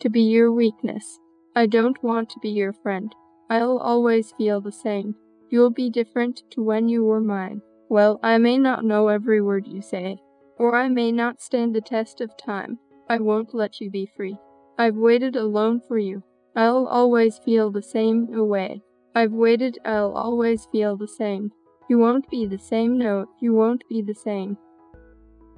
to be your weakness. I don't want to be your friend. I'll always feel the same. You'll be different to when you were mine. Well, I may not know every word you say, or I may not stand the test of time. I won't let you be free. I've waited alone for you. I'll always feel the same away. I've waited, I'll always feel the same. You won't be the same, no, you won't be the same.